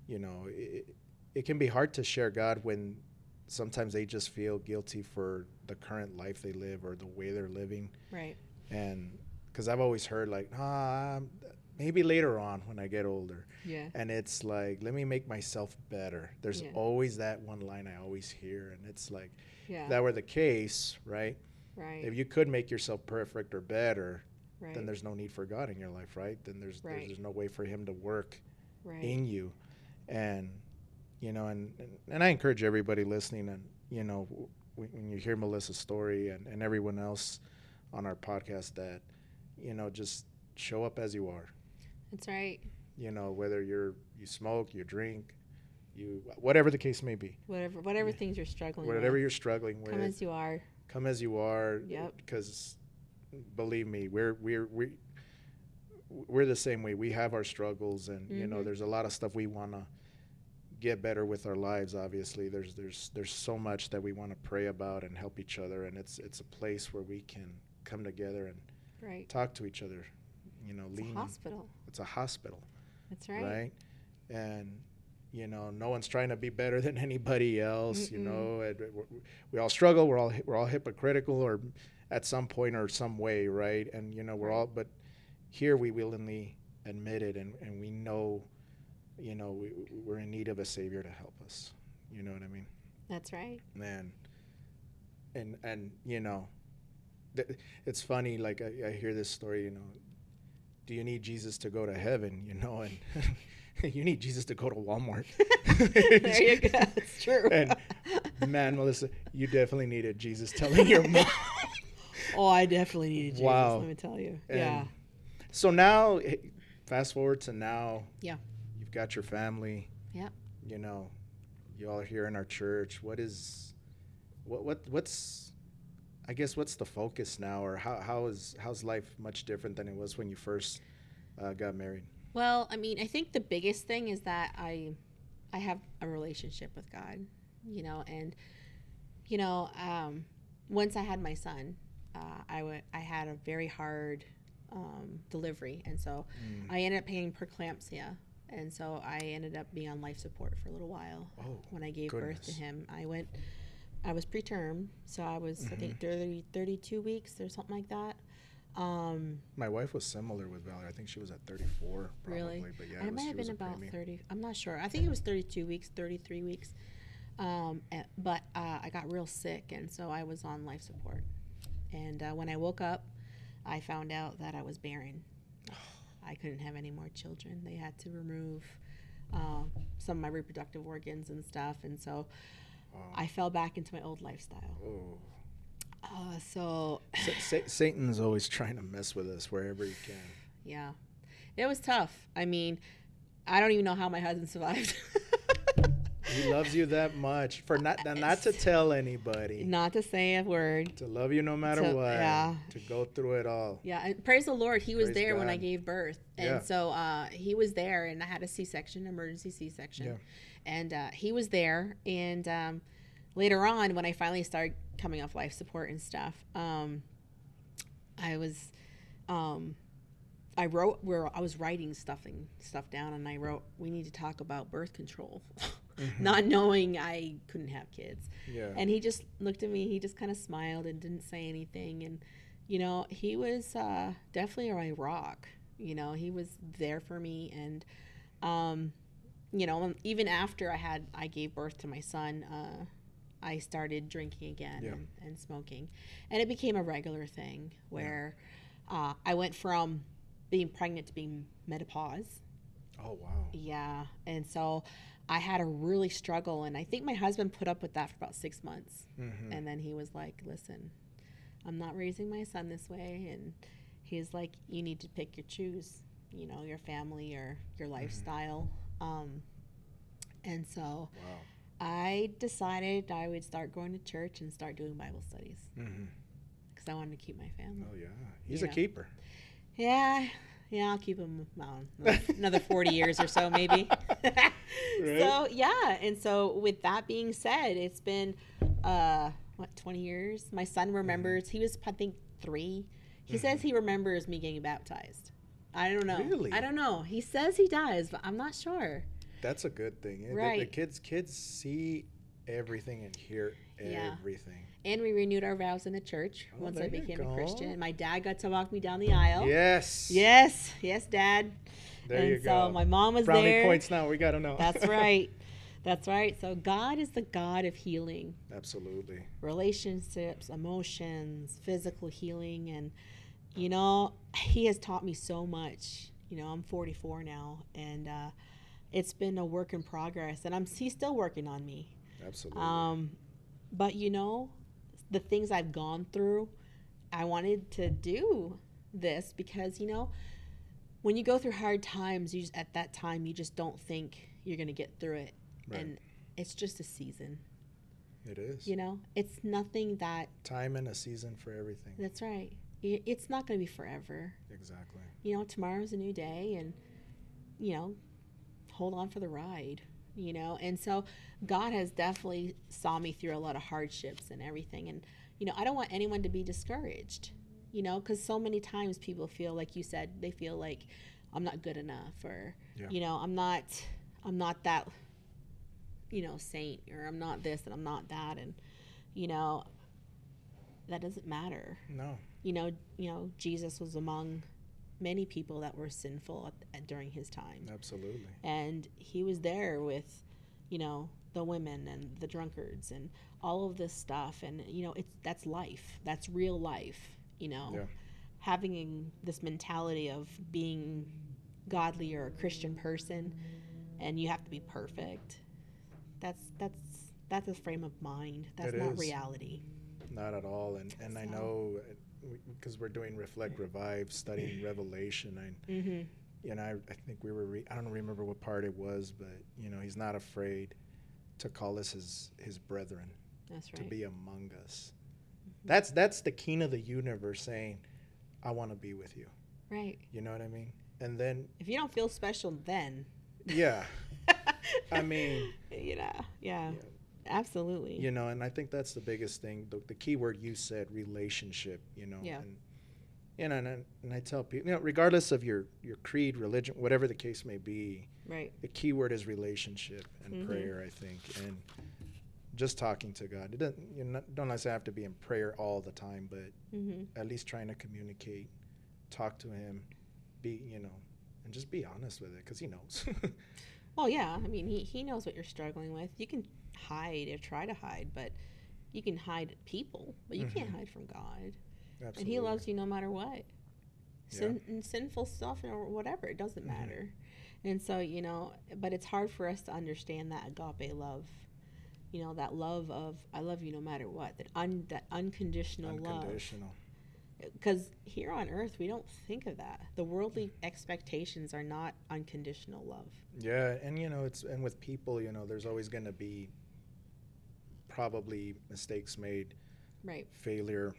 you know, it, it can be hard to share God when sometimes they just feel guilty for the current life they live or the way they're living, Right. and because I've always heard like, ah, maybe later on when I get older. Yeah. And it's like, let me make myself better. There's Yeah. always that one line I always hear. And it's like, Yeah. if that were the case, right? right. If you could make yourself perfect or better, right. then there's no need for God in your life, right? Then there's Right. there's, there's no way for Him to work right. in you, and you know, and, and and I encourage everybody listening, and you know, when, when you hear Melissa's story and and everyone else on our podcast, that you know, just show up as you are. That's right. You know, whether you're you smoke, you drink, you whatever the case may be, Whatever, whatever Yeah. things you're struggling with. whatever with. you're struggling with, Come as you are. come as you are. Yep. Because believe me, we're we're we we're the same way. We have our struggles, and you know, Mhm. there's a lot of stuff we want to get better with our lives. Obviously, there's there's there's so much that we want to pray about and help each other, and it's it's a place where we can come together and Right. talk to each other. You know, It's a lean. hospital. It's a hospital, That's right. right? And you know, no one's trying to be better than anybody else. You Mm-mm. know, and we- we- we all struggle. We're all we're all hypocritical, or at some point or some way, right? And you know, we're all. But here we willingly admit it, and and we know, you know, we, we're in need of a savior to help us. You know what I mean? That's right. man and and you know th- it's funny like I, I hear this story you know do you need jesus to go to heaven you know and you need jesus to go to walmart there you go. It's true. and man melissa you definitely needed jesus telling your mom oh, I definitely needed Jesus. Wow. Let me tell you. And yeah. so now eh, fast forward to now Yeah. Got your family Yeah. you know you all are here in our church what is what what what's i guess what's the focus now or how how is how's life much different than it was when you first uh, got married Well, I mean, I think the biggest thing is that I, I have a relationship with God, you know, and, you know, um, once I had my son, uh, I wa- I had a very hard um, delivery, and so Mm. I ended up having preeclampsia, and so I ended up being on life support for a little while. oh when I gave birth to him. I went, I was preterm, so I was, I Mm-hmm. think, 30, 32 weeks or something like that. Um, my wife was similar with valerie i think she was at 34 probably Really? but yeah it was, might have been about preemie. 30, I'm not sure. I think it was 32 weeks, 33 weeks. Um, eh, but uh, I got real sick, and so I was on life support. And uh, when I woke up, I found out that I was barren. I couldn't have any more children. They had to remove um, some of my reproductive organs and stuff, and so Wow. I fell back into my old lifestyle. oh. Uh, so Sa- Sa- satan's always trying to mess with us wherever he can yeah, it was tough. I mean, I don't even know how my husband survived. he loves you that much for not not to tell anybody Not to say a word. to love you no matter To- what yeah. to go through it all Yeah, and praise the Lord, he was Praise there when I gave birth, and Yeah. so uh, he was there, and I had a C-section, emergency C-section, Yeah. and uh, he was there, and um, later on, when I finally started coming off life support and stuff, um, I was, um, I wrote where I was writing stuff and stuff down, and I wrote, "We need to talk about birth control," not knowing I couldn't have kids. Yeah. And he just looked at me. He just kind of smiled and didn't say anything. And you know, he was uh, definitely my rock. You know, he was there for me, and um, you know, even after I had I gave birth to my son, uh, I started drinking again Yeah. and, and smoking, and it became a regular thing where uh, I went from being pregnant to being menopause. oh wow. Yeah, and so I had a really struggle, and I think my husband put up with that for about six months, Mm-hmm. and then he was like, "Listen, I'm not raising my son this way," and he's like, "You need to pick your choose, you know, your family or your lifestyle." Um, and so Wow. I decided I would start going to church and start doing Bible studies Mm-hmm. because I wanted to keep my family. Oh yeah. He's You a know. keeper. Yeah, yeah, I'll keep him well, another 40 years or so, maybe. So, yeah. And so, with that being said, it's been, uh, what, 20 years? My son remembers, he was, I think, three. He says he remembers me getting baptized. I don't know. Really? I don't know. He says he does, but I'm not sure. That's a good thing. The- The, Right. kids kids see everything and hear Yeah. everything. And we renewed our vows in the church Oh, once I became a go. Christian. My dad got to walk me down the aisle. Yes. Yes, yes, Dad. There and you so my mom was Brownie there. points now. We got to know. That's right. That's right. So God is the God of healing, Absolutely. relationships, emotions, physical healing, and you know He has taught me so much. You know, I'm 44 now, and uh, it's been a work in progress, and I'm He's still working on me. Absolutely. Um, but you know, the things I've gone through, I wanted to do this because you know, when you go through hard times, you just, at that time you just don't think you're gonna get through it, Right. and it's just a season. it is. You know, it's nothing that. Time and a season for everything. That's right. It's not gonna be forever. Exactly. You know, tomorrow's a new day, and you know, hold on for the ride. You know, and so God has definitely saw me through a lot of hardships and everything, and you know, I don't want anyone to be discouraged. You know, because so many times people feel like you said they feel like I'm not good enough, or Yeah. you know, I'm not, I'm not that, you know, saint, or I'm not this and I'm not that, and you know, that doesn't matter No. you know, you know, Jesus was among many people that were sinful at, at, during his time, Absolutely. and he was there with, you know, the women and the drunkards and all of this stuff, and you know, it's that's life, that's real life, you know, Yeah. having this mentality of being godly or a Christian person, and you have to be perfect. That's that's that's a frame of mind. That's It not is. reality. Not at all. And and I So- know because we're doing reflect revive studying revelation and Mm-hmm. and I, I think we were re- I don't remember what part it was but you know he's not afraid to call us his his brethren That's to be among us. That's that's the king of the universe saying I want to be with you. Right. you know what I mean? And then If you don't feel special, then. Yeah. I mean you know, yeah, Yeah. Absolutely. you know and i think that's the biggest thing the, the key word you said relationship you know Yeah. and you know and, I- and i tell people you know regardless of your your creed religion whatever the case may be Right. the key word is relationship and Mhm. prayer i think and just talking to god it doesn't you don't necessarily have to be in prayer all the time but hmm at least trying to communicate talk to him be you know and just be honest with it because he knows Well, yeah. I mean, he he knows what you're struggling with. You can hide or try to hide, but you can hide people, but you can't Mhm. hide from God. Absolutely. And He loves you no matter what. Yeah. Sin, and sinful stuff or whatever, it doesn't Mhm. matter. And so you know, but it's hard for us to understand that agape love. You know, that love of I love you no matter what. That un that unconditional love. unconditional because here on earth we don't think of that the worldly expectations are not unconditional love Yeah, and you know, it's and with people, you know, there's always going to be probably mistakes made, right failure,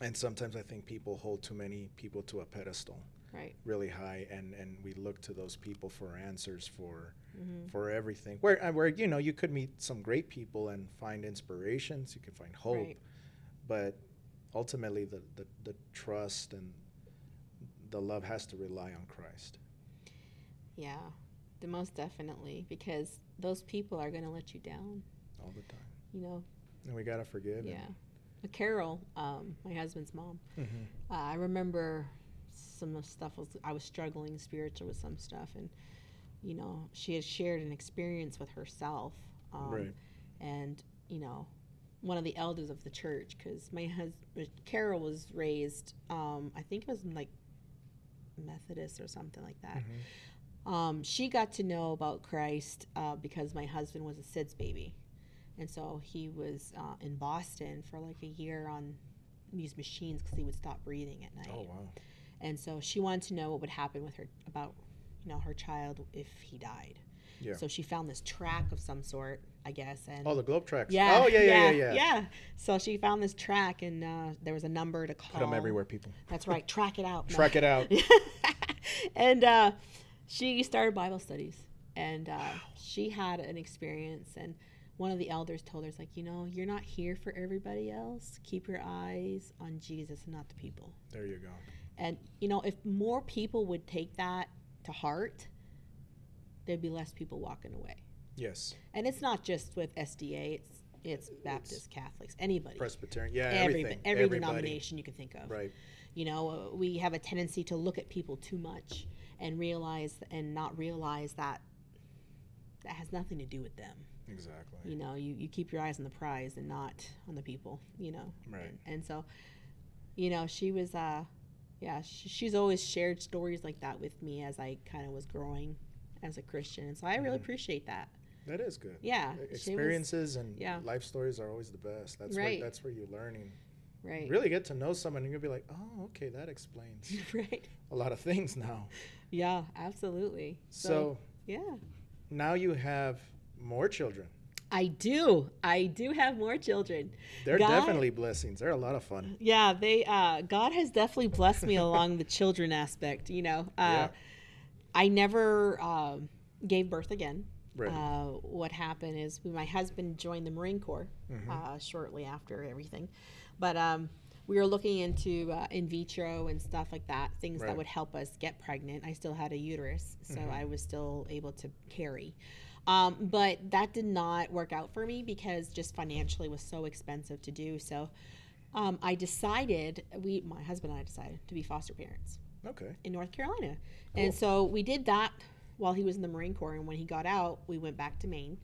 and sometimes I think people hold too many people to a pedestal, right really high, and and we look to those people for answers for Mhm. for everything. Where uh, where you know you could meet some great people and find inspirations. You can find hope, Right. but ultimately the, the the trust and the love has to rely on Christ. Yeah, the most definitely because those people are gonna let you down. all the time. You know. And we gotta forgive. Yeah. Carol, um, my husband's mom. Mhm. Uh, I remember some of stuff was I was struggling spiritual with some stuff, and you know she had shared an experience with herself, um, Right. and you know one of the elders of the church because my husband Carol was raised, um, I think it was like Methodist or something like that. Mhm. Um, she got to know about Christ uh, because my husband was a SIDS baby. And so he was uh, in Boston for like a year on these machines because he would stop breathing at night. Oh wow. And so she wanted to know what would happen with her, about, you know, her child if he died. Yeah. So she found this track of some sort, I guess. And Oh, the globe tracks. yeah, Oh yeah, yeah, yeah, yeah. Yeah. So she found this track and uh, there was a number to call. Put them everywhere, people. That's right. Track it out. Track it out. and uh, she started Bible studies, and uh, she had an experience. And one of the elders told her, "It's like you know, you're not here for everybody else. Keep your eyes on Jesus and not the people." There you go. And you know, if more people would take that to heart, there'd be less people walking away. Yes. And it's not just with SDA; it's it's Baptist, Catholics, anybody, Presbyterian. Yeah. every everything. every Everybody. denomination you can think of. Right. You know, we have a tendency to look at people too much and realize and not realize that that has nothing to do with them. Exactly. You know, you, you keep your eyes on the prize and not on the people, you know. Right. And, and so, you know, she was, uh, yeah, sh- she's always shared stories like that with me as I kind of was growing as a Christian. And so I really Mhm. appreciate that. That is good. Yeah. E- she was- Experiences and yeah. life stories are always the best. That's Right. where that's where you're learning. right. Really get to know someone and you'll be like, oh, okay, that explains right. a lot of things now. Yeah, absolutely. So, yeah. now you have more children. I do. I do have more children. They're God- definitely blessings. They're a lot of fun. Yeah, they uh God has definitely blessed me along the children aspect, you know. Uh Yeah. I never um gave birth again. Right. Uh, what happened is my husband joined the Marine Corps Mhm. uh, shortly after everything, but um, we were looking into uh, in vitro and stuff like that, things Right. that would help us get pregnant. I still had a uterus, so Mhm. I was still able to carry. Um, but that did not work out for me because just financially was so expensive to do. So um, I decided we, my husband and I decided to be foster parents okay. in North Carolina. Cool. And so we did that while he was in the Marine Corps. And when he got out, we went back to Maine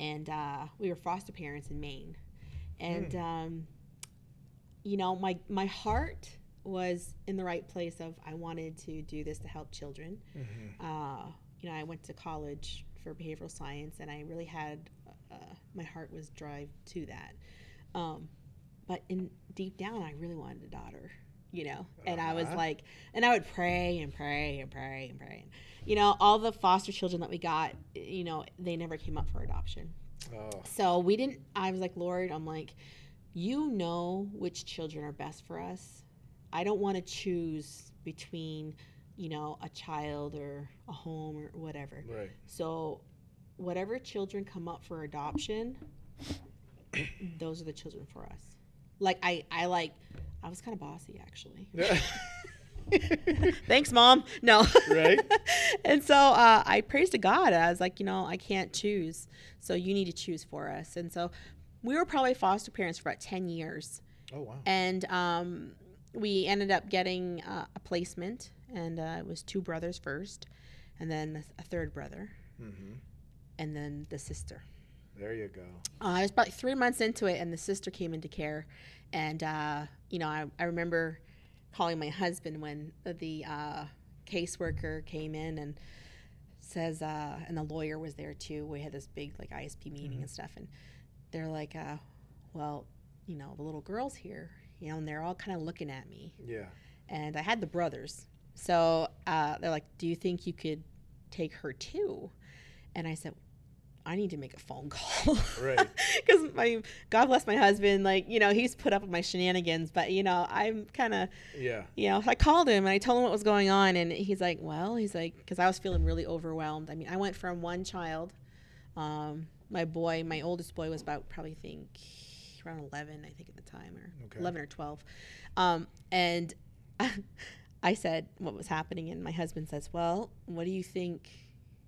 and uh, we were foster parents in Maine. And, Hmm. um, you know, my, my heart was in the right place of I wanted to do this to help children. hmm Uh, you know, I went to college for behavioral science and I really had, uh, my heart was drive to that. Um, but in deep down, I really wanted a daughter, you know, and I was Uh-huh. like, and I would pray and pray and pray and pray. You know, all the foster children that we got, you know, they never came up for adoption. Oh, So we didn't, I was like, Lord, I'm like, you know which children are best for us. I don't want to choose between, you know, a child or a home or whatever. right. So, whatever children come up for adoption, those are the children for us. Like I, I like, I was kind of bossy actually. Thanks, mom. No. Right. and so uh, I praised to God. I was like, you know, I can't choose, so you need to choose for us. And so we were probably foster parents for about ten years, oh wow. and um, we ended up getting uh, a placement, and uh, it was two brothers first, and then a third brother, hmm and then the sister. There you go. Uh, I was about three months into it, and the sister came into care. And, uh, you know, I, I remember calling my husband when the uh, caseworker came in and says, uh, and the lawyer was there too. We had this big, like, ISP meeting Mhm. and stuff. And they're like, uh, well, you know, the little girl's here, you know, and they're all kind of looking at me. Yeah. And I had the brothers. So uh, they're like, do you think you could take her too? And I said, I need to make a phone call. Right. Because my God bless my husband, like you know he's put up with my shenanigans, but you know I'm kind of Yeah. you know I called him and I told him what was going on, and he's like, well, he's like, because I was feeling really overwhelmed. I mean, I went from one child, um, my boy, my oldest boy was about probably think around 11, I think at the time, or Okay. 11 or 12, um, and I said what was happening, and my husband says, well, what do you think?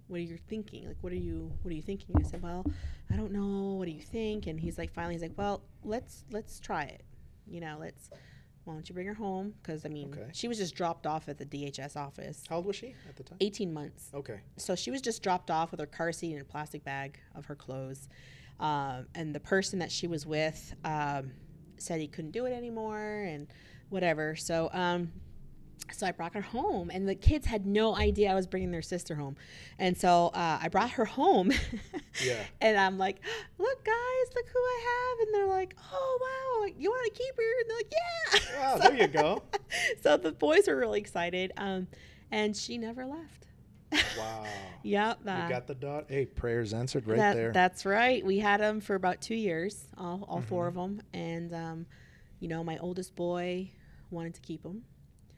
What are you thinking? Like, what are you, what are you thinking? I said, well, I don't know. What do you think? And he's like, finally, he's like, well, let's let's try it. You know, let's. Why don't you bring her home? Because I mean, Okay. she was just dropped off at the DHS office. How old was she at the time? 18 months. Okay. So she was just dropped off with her car seat and a plastic bag of her clothes. Um, and the person that she was with um, said he couldn't do it anymore and whatever. So, um, so I brought her home, and the kids had no idea I was bringing their sister home. And so uh, I brought her home. Yeah. And I'm like, look, guys, look who I have. And they're like, oh, wow, you want to keep her? And they're like, yeah. Wow, So- there you go. so the boys were really excited. Um, and she never left. Wow. Yep. You uh, got the dot. Hey, prayers answered right that- there. That's right. We had them for about two years, all, all four Mhm. of them. And, um, you know, my oldest boy wanted to keep them.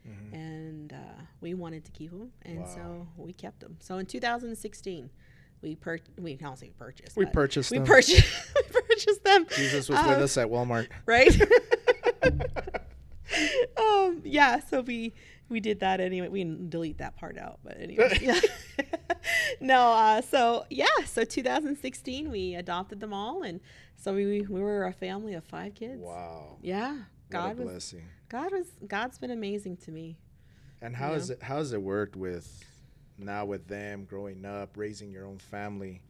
Mhm. And uh, we wanted to keep them. And Wow. so we kept them. So in 2016, we per- we don't say purchased. We purchased we them. purchased we purchased them. Jesus was with Um, us at Walmart. right? um, yeah, so we we did that anyway. We can delete that part out, but anyway, yeah. no, uh, so yeah, so 2016 we adopted them all, and so we we were a family of five kids. Wow. Yeah, God was blessing. God was God's been amazing to me. And how has know? it how has it worked with now with them growing up, raising your own family,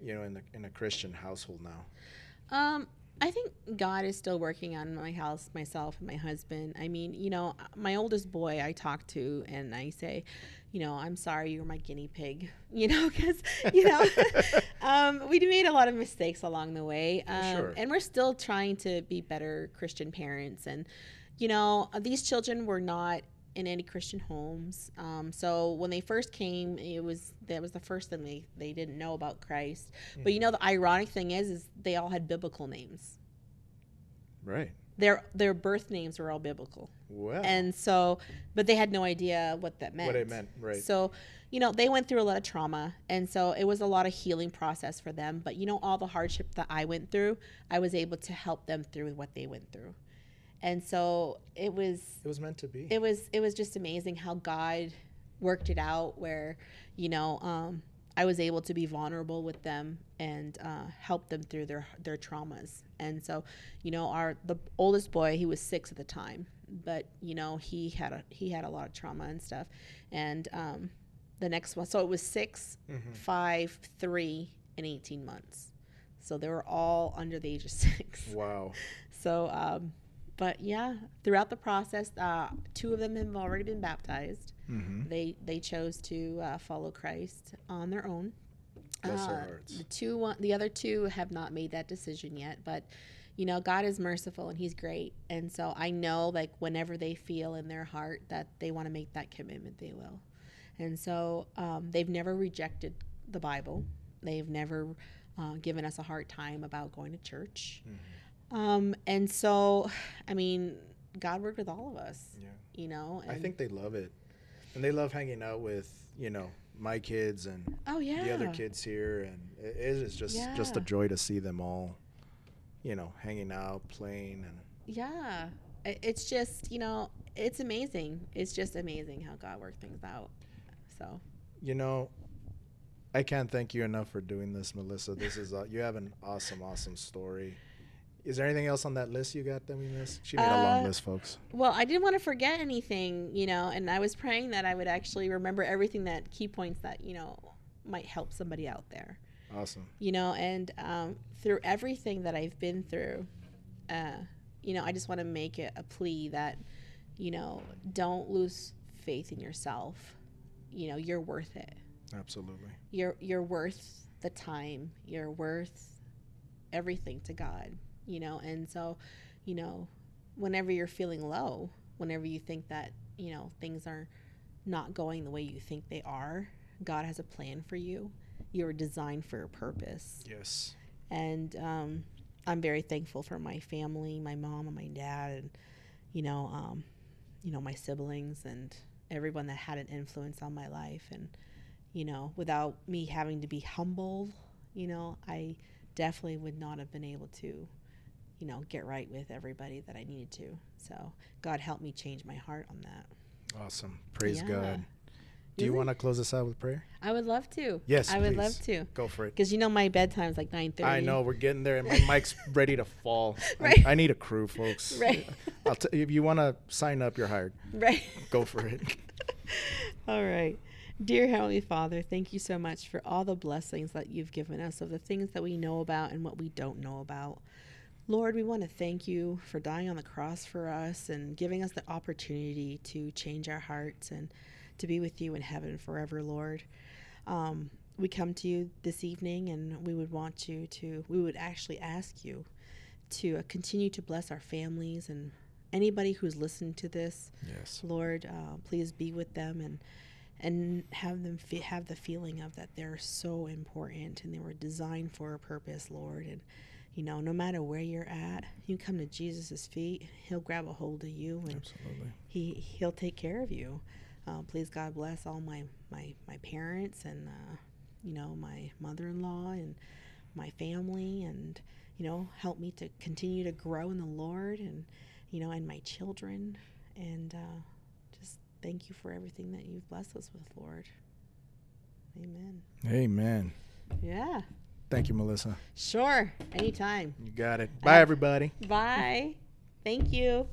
you know, in a in a Christian household now? Um, I think God is still working on my house, myself, and my husband. I mean, you know, my oldest boy I talk to and I say, you know, I'm sorry you were my guinea pig, you know, because, you know, um, we made a lot of mistakes along the way. Um, Sure. And we're still trying to be better Christian parents. And, you know, these children were not in any Christian homes. Um, so when they first came, it was that was the first thing they, they didn't know about Christ. But you know the ironic thing is is they all had biblical names. Right. Their their birth names were all biblical. Well, And so but they had no idea what that meant. what it meant, right? So, you know, they went through a lot of trauma and so it was a lot of healing process for them, but you know all the hardship that I went through, I was able to help them through what they went through. And so it was it was meant to be. it was it was just amazing how God worked it out where you know um, I was able to be vulnerable with them and uh, help them through their their traumas and so you know our the oldest boy he was six at the time but you know he had a he had a lot of trauma and stuff and um, the next one so it was 6 Mhm. five three and 18 months so they were all under the age of six Wow. so, um, but yeah, throughout the process, uh, two of them have already been baptized. Mm-hmm. They they chose to uh, follow Christ on their own. Bless their Uh, hearts. The two, one, the other two have not made that decision yet, but you know, God is merciful and He's great, and so I know like whenever they feel in their heart that they want to make that commitment, they will. And so um, they've never rejected the Bible. They've never uh, given us a hard time about going to church. Mhm. Um, and so, I mean, God worked with all of us, Yeah. you know. I think they love it, and they love hanging out with you know my kids and Oh yeah. the other kids here, and it is just just a joy to see them all, you know, hanging out, playing, and Yeah. It's just you know, it's amazing. It's just amazing how God worked things out. So. you know, I can't thank you enough for doing this, Melissa. This is uh, you have an awesome, awesome story. Is there anything else on that list you got that we missed? She made a long Uh, list, folks. Well, I didn't want to forget anything, you know, and I was praying that I would actually remember everything that key points that you know might help somebody out there. Awesome. you know and um, through everything that i've been through uh, you know i just want to make it a plea that you know don't lose faith in yourself you know you're worth it Absolutely. you're you're worth the time you're worth everything to god you know and so you know whenever you're feeling low whenever you think that you know things are not going the way you think they are god has a plan for you you're designed for a purpose. Yes. And um, I'm very thankful for my family, my mom and my dad, and you know, um, you know, my siblings and everyone that had an influence on my life. And you know, without me having to be humble you know, I definitely would not have been able to, you know, get right with everybody that I needed to. So God helped me change my heart on that. Awesome. Praise Yeah. God. Do you want to close us out with prayer? I would love to. Yes, I would please. love to. Go for it. Because you know my bedtime's like nine thirty. I know we're getting there, and my mic's ready to fall. I- Right. I, need a crew, folks. Right. I'll t- if you want to sign up, you're hired. Right. Go for it. all right. Dear Heavenly Father, thank you so much for all the blessings that you've given us of the things that we know about and what we don't know about. Lord, we want to thank you for dying on the cross for us and giving us the opportunity to change our hearts and to be with you in heaven forever, Lord. Um, we come to you this evening and we would want you to, we would actually ask you to uh, continue to bless our families and anybody who's listening to this. Yes. Lord, uh, please be with them and and have them fe- have the feeling of that they're so important and they were designed for a purpose, Lord. And you know, no matter where you're at, you come to Jesus' feet. He'll grab a hold of you and Absolutely. he he'll take care of you. Uh, please God bless all my my my parents and uh, you know my mother-in-law and my family and you know help me to continue to grow in the Lord and you know and my children and uh, just thank you for everything that you've blessed us with, Lord. Amen. Amen. Yeah. Thank you, Melissa. Sure. Anytime. You got it. Bye, everybody. Bye. Thank you.